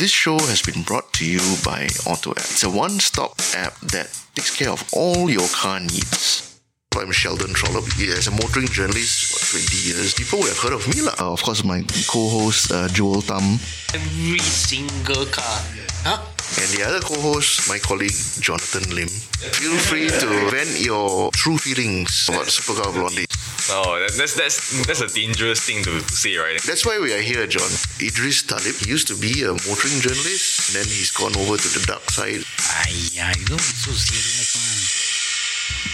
This show has been brought to you by AutoApp. It's a one-stop app that takes care of all your car needs. I'm Sheldon Trollope. As a motoring journalist for 20 years, people would have heard of me. lah. Uh, of course, my co-host, uh, Joel Tam, Every single car. Huh? and the other co-host, my colleague, Jonathan Lim. Feel free to vent your true feelings about Supercar Blondie. Oh, that's that's that's a dangerous thing to say, right? That's why we are here, John. Idris Talib he used to be a motoring journalist, and then he's gone over to the dark side. Aiyah, you don't be so serious, man.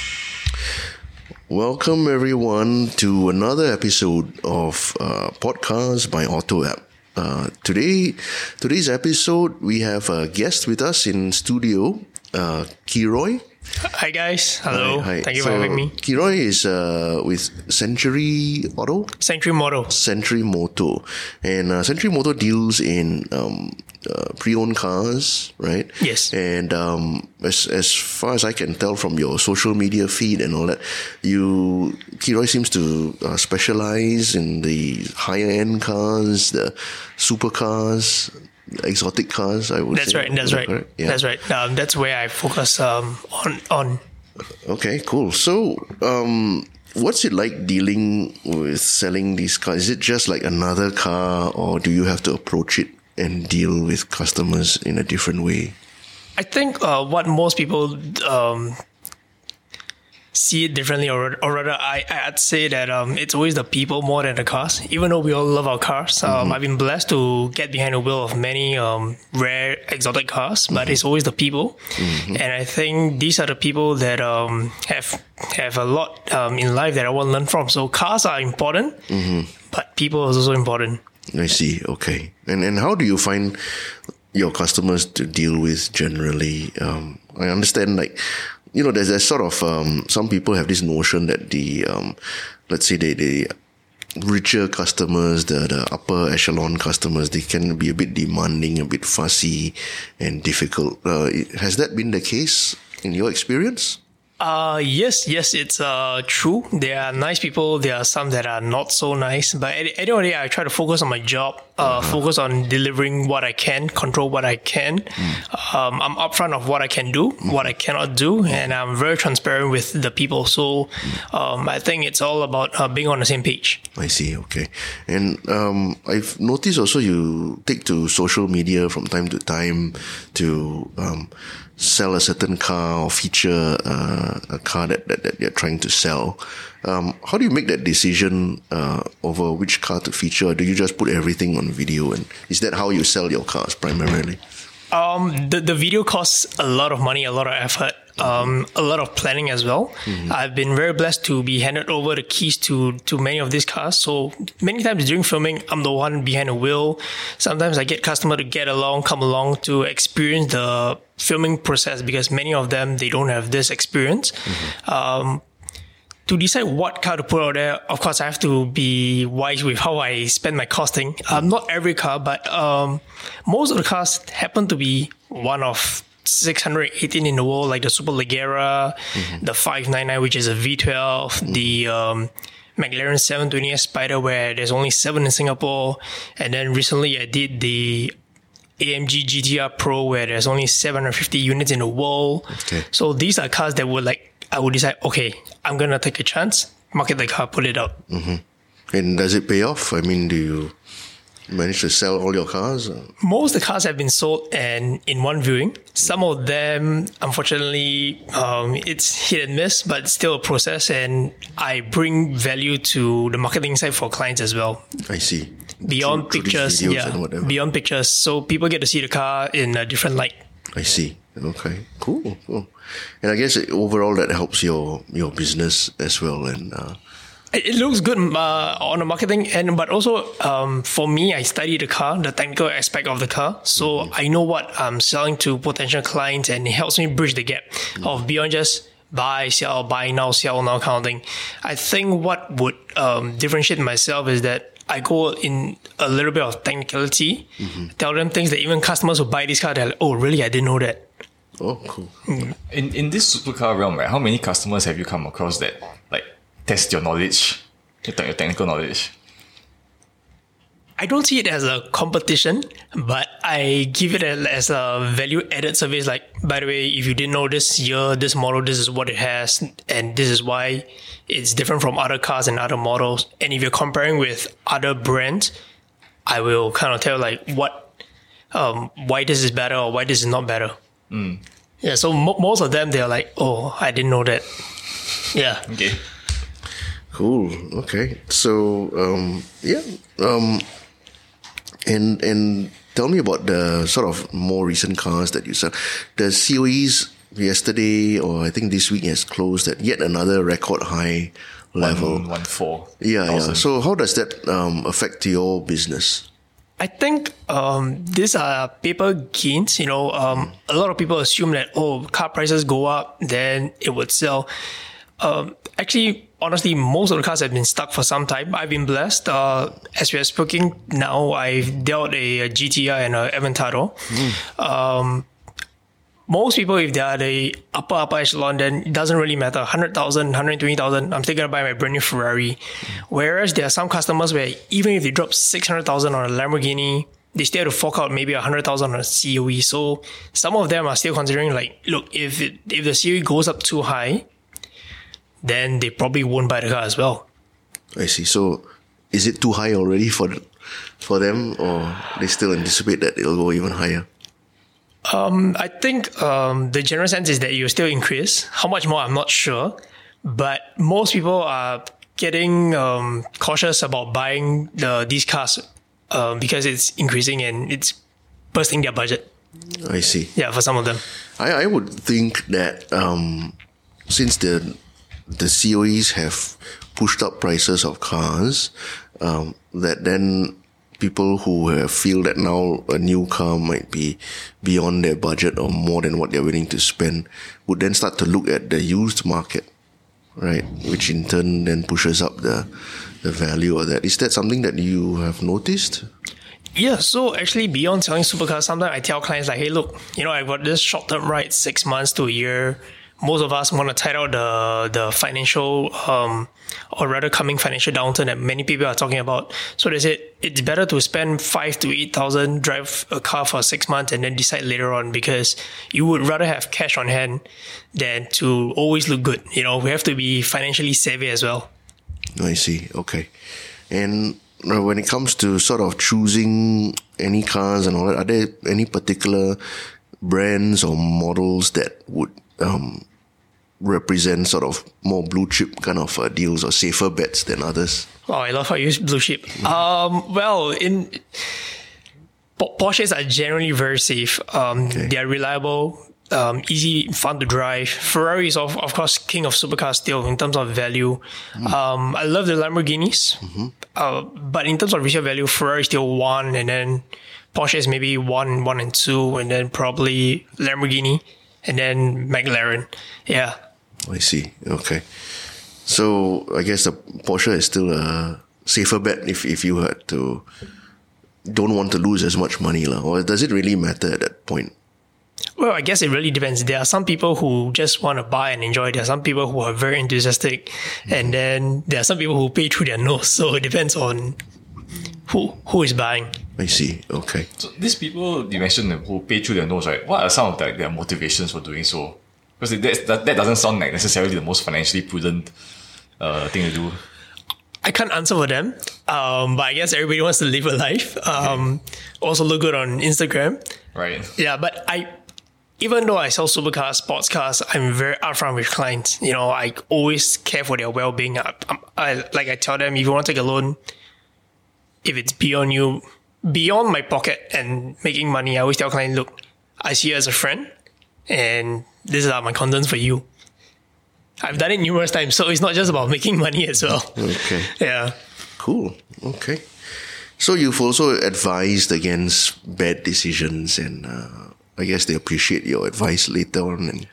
Welcome, everyone, to another episode of uh, Podcast by Auto App. Uh, today, today's episode, we have a guest with us in studio, uh, Kieroy. Hi guys, hello. Hi, hi. Thank you So, for having me. Kieroy is uh, with Sanctuary Auto. Sanctuary Moto. Sanctuary Moto, and uh, Sanctuary Moto deals in um, uh, pre-owned cars, right? Yes. And um, as as far as I can tell from your social media feed and all that, you Kieroy seems to uh, specialize in the higher end cars, the supercars, exotic cars. I would. Say. That's say. right. That's right. correct? Yeah. That's right. Um, that's where I focus um, on on. Okay, cool. So, um, what's it like dealing with selling these cars? Is it just like another car, or do you have to approach it and deal with customers in a different way? I think uh, what most people um, see it differently, or, or rather, I I'd say that um, it's always the people more than the cars. Even though we all love our cars, um, I've been blessed to get behind the wheel of many um, rare exotic cars, but it's always the people, and I think these are the people that um, have have a lot um, in life that I want to learn from. So cars are important, but people is also important. I see. Okay, and and how do you find your customers to deal with generally? Um, I understand, like you know, there's, a sort of um, some people have this notion that the um, let's say the the richer customers, the the upper echelon customers, they can be a bit demanding, a bit fussy, and difficult. Uh, has that been the case in your experience? Uh, yes, yes, it's uh true. There are nice people. There are some that are not so nice. But day, I try to focus on my job. Uh, focus on delivering what I can, control what I can. Um, I'm upfront of what I can do, what I cannot do, and I'm very transparent with the people. So, um, I think it's all about uh, being on the same page. I see. Okay, and um, I've noticed also you take to social media from time to time to um, sell a certain car or feature uh, a car that, that, that you're trying to sell. Um, how do you make that decision uh, over which car to feature? Do you just put everything on video? And is that how you sell your cars primarily? Um, the, the video costs a lot of money, a lot of effort, um, a lot of planning as well. I've been very blessed to be handed over the keys to, to many of these cars. So many times during filming, I'm the one behind the wheel. Sometimes I get customer to get along, come along to experience the filming process because many of them, they don't have this experience. Um, to decide what car to put out there, of course, I have to be wise with how I spend my costing. Um, not every car, but um, most of the cars happen to be one of 618 in the world, like the Super Leggera, the 599, which is a V12, the um, McLaren 720S Spider, where there's only seven in Singapore, and then recently I did the AMG GTR Pro where there's only 750 units in the world. Okay. So these are cars that were like I would decide, okay, I'm gonna take a chance, market the car, put it out. And does it pay off? I mean, do you manage to sell all your cars? Most of the cars have been sold and in one viewing. Some of them, unfortunately, um, it's hit and miss, but still a process. And I bring value to the marketing side for clients as well. I see. Beyond Through- through pictures, videos yeah, beyond pictures, so people get to see the car in a different light. I see. Okay, cool, cool. And I guess overall that helps your your business as well. And uh, It it looks good uh, on the marketing end, but also um, for me, I study the car, the technical aspect of the car, so I know what I'm selling to potential clients, and it helps me bridge the gap of beyond just buy, sell, buy now, sell now kind of thing. I think what would um, differentiate myself is that I go in a little bit of technicality, tell them things that even customers who buy this car, they're like, "Oh, really? I didn't know that." Oh, cool. In in this supercar realm, right? How many customers have you come across that like test your knowledge, your, te- your technical knowledge? I don't see it as a competition, but I give it as a value added service. Like, by the way, if you didn't know this year, this model, this is what it has, and this is why it's different from other cars and other models. And if you're comparing with other brands, I will kind of tell like what, um, why this is better or why this is not better. Yeah. So mo- most of them, they're like, oh, I didn't know that. Yeah. Okay. Cool. Okay. So um, yeah. Um, and and tell me about the sort of more recent cars that you sell. The COEs yesterday or I think this week has closed at yet another record high level. One, one four. yeah, yeah. So how does that um, affect your business? I think um, these are paper gains. You know, um, a lot of people assume that oh, car prices go up, then it would sell. Um, actually, honestly, most of the cars have been stuck for some time. I've been blessed. Uh, as we are speaking now, I've dealt a, a GTI and a Aventador. Um, most people, if they are the upper upper echelon, then it doesn't really matter. 100,000, 120,000, I'm still going to buy my brand new Ferrari. Whereas there are some customers where even if they drop 600,000 on a Lamborghini, they still have to fork out maybe 100,000 on a COE. So some of them are still considering like, look, if it, if the COE goes up too high, then they probably won't buy the car as well. I see. So is it too high already for for them, or they still anticipate that it'll go even higher? I think um, the general sense is that you still increase. How much more, I'm not sure. But most people are getting um, cautious about buying the, these cars um, because it's increasing and it's bursting their budget. I see. Yeah, for some of them. I, I would think that um, since the the COEs have pushed up prices of cars, um, that then people who uh, feel that now a new car might be beyond their budget or more than what they're willing to spend would then start to look at the used market, right? Which in turn then pushes up the the value of that. Is that something that you have noticed? Yeah, so actually beyond selling supercars, sometimes I tell clients like, hey, look, you know, I've got this short term ride, six months to a year. Most of us want to tide out the the financial, um, or rather coming financial downturn that many people are talking about. So they said it's better to spend five to eight thousand, drive a car for six months, and then decide later on because you would rather have cash on hand than to always look good. You know, we have to be financially savvy as well. I see. Okay. And uh, when it comes to sort of choosing any cars and all that, are there any particular brands or models that would um, represent sort of more blue chip kind of uh, deals or safer bets than others? Oh, I love how you use blue chip. Um, well, in Porsches are generally very safe. Um, They are reliable, um, easy, fun to drive. Ferrari is of, of course king of supercars still in terms of value. Um, I love the Lamborghinis, uh, but in terms of resale value, Ferrari is still one, and then Porsche is maybe one, one and two, and then probably Lamborghini, and then McLaren. Yeah. I see. Okay. So I guess the Porsche is still a safer bet if, if you had to don't want to lose as much money, lah. or does it really matter at that point? Well, I guess it really depends. There are some people who just want to buy and enjoy. There are some people who are very enthusiastic, mm-hmm. and then there are some people who pay through their nose. So it depends on who who is buying. I see. Okay. So these people you mentioned who pay through their nose, right? What are some of their, their motivations for doing so? Because that, that, that doesn't sound like necessarily the most financially prudent uh, thing to do. I can't answer for them, um, but I guess everybody wants to live a life. Um, Also look good on Instagram. Right. Yeah, but I, even though I sell supercars, sports cars, I'm very upfront with clients. You know, I always care for their well-being. I, I, I like I tell them, if you want to take a loan, if it's beyond you, beyond my pocket and making money, I always tell clients, look, I see you as a friend, and these are my concerns for you. I've done it numerous times, so it's not just about making money as well. Okay. Yeah. Cool. Okay. So you've also advised against bad decisions, and uh, I guess they appreciate your advice later on. And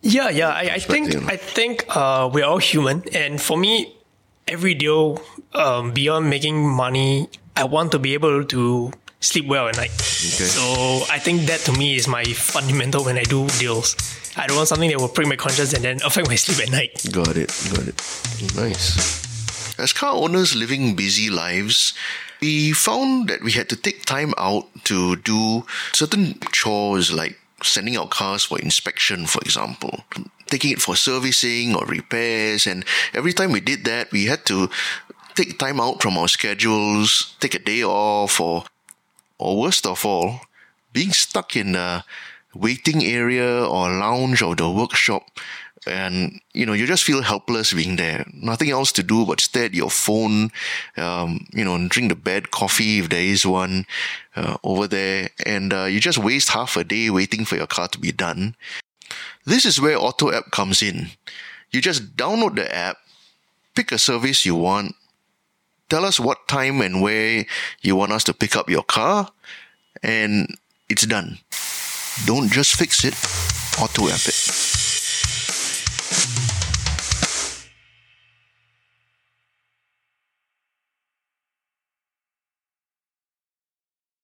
Yeah, yeah. I, I think. I think uh, we're all human, and for me, every deal um, beyond making money, I want to be able to sleep well at night. So I think that to me is my fundamental when I do deals. I don't want something that will prick my conscience and then affect my sleep at night. got it. Got it. Nice. As car owners living busy lives, we found that we had to take time out to do certain chores like sending out cars for inspection, for example, taking it for servicing or repairs. And every time we did that, we had to take time out from our schedules, take a day off, or, or worst of all, being stuck in a waiting area or lounge of the workshop and you know you just feel helpless being there. Nothing else to do but stare at your phone um, you know drink the bad coffee if there is one uh, over there. And uh, you just waste half a day waiting for your car to be done. This is where auto app comes in. You just download the app pick a service you want tell us what time and where you want us to pick up your car and it's done don't just fix it auto app it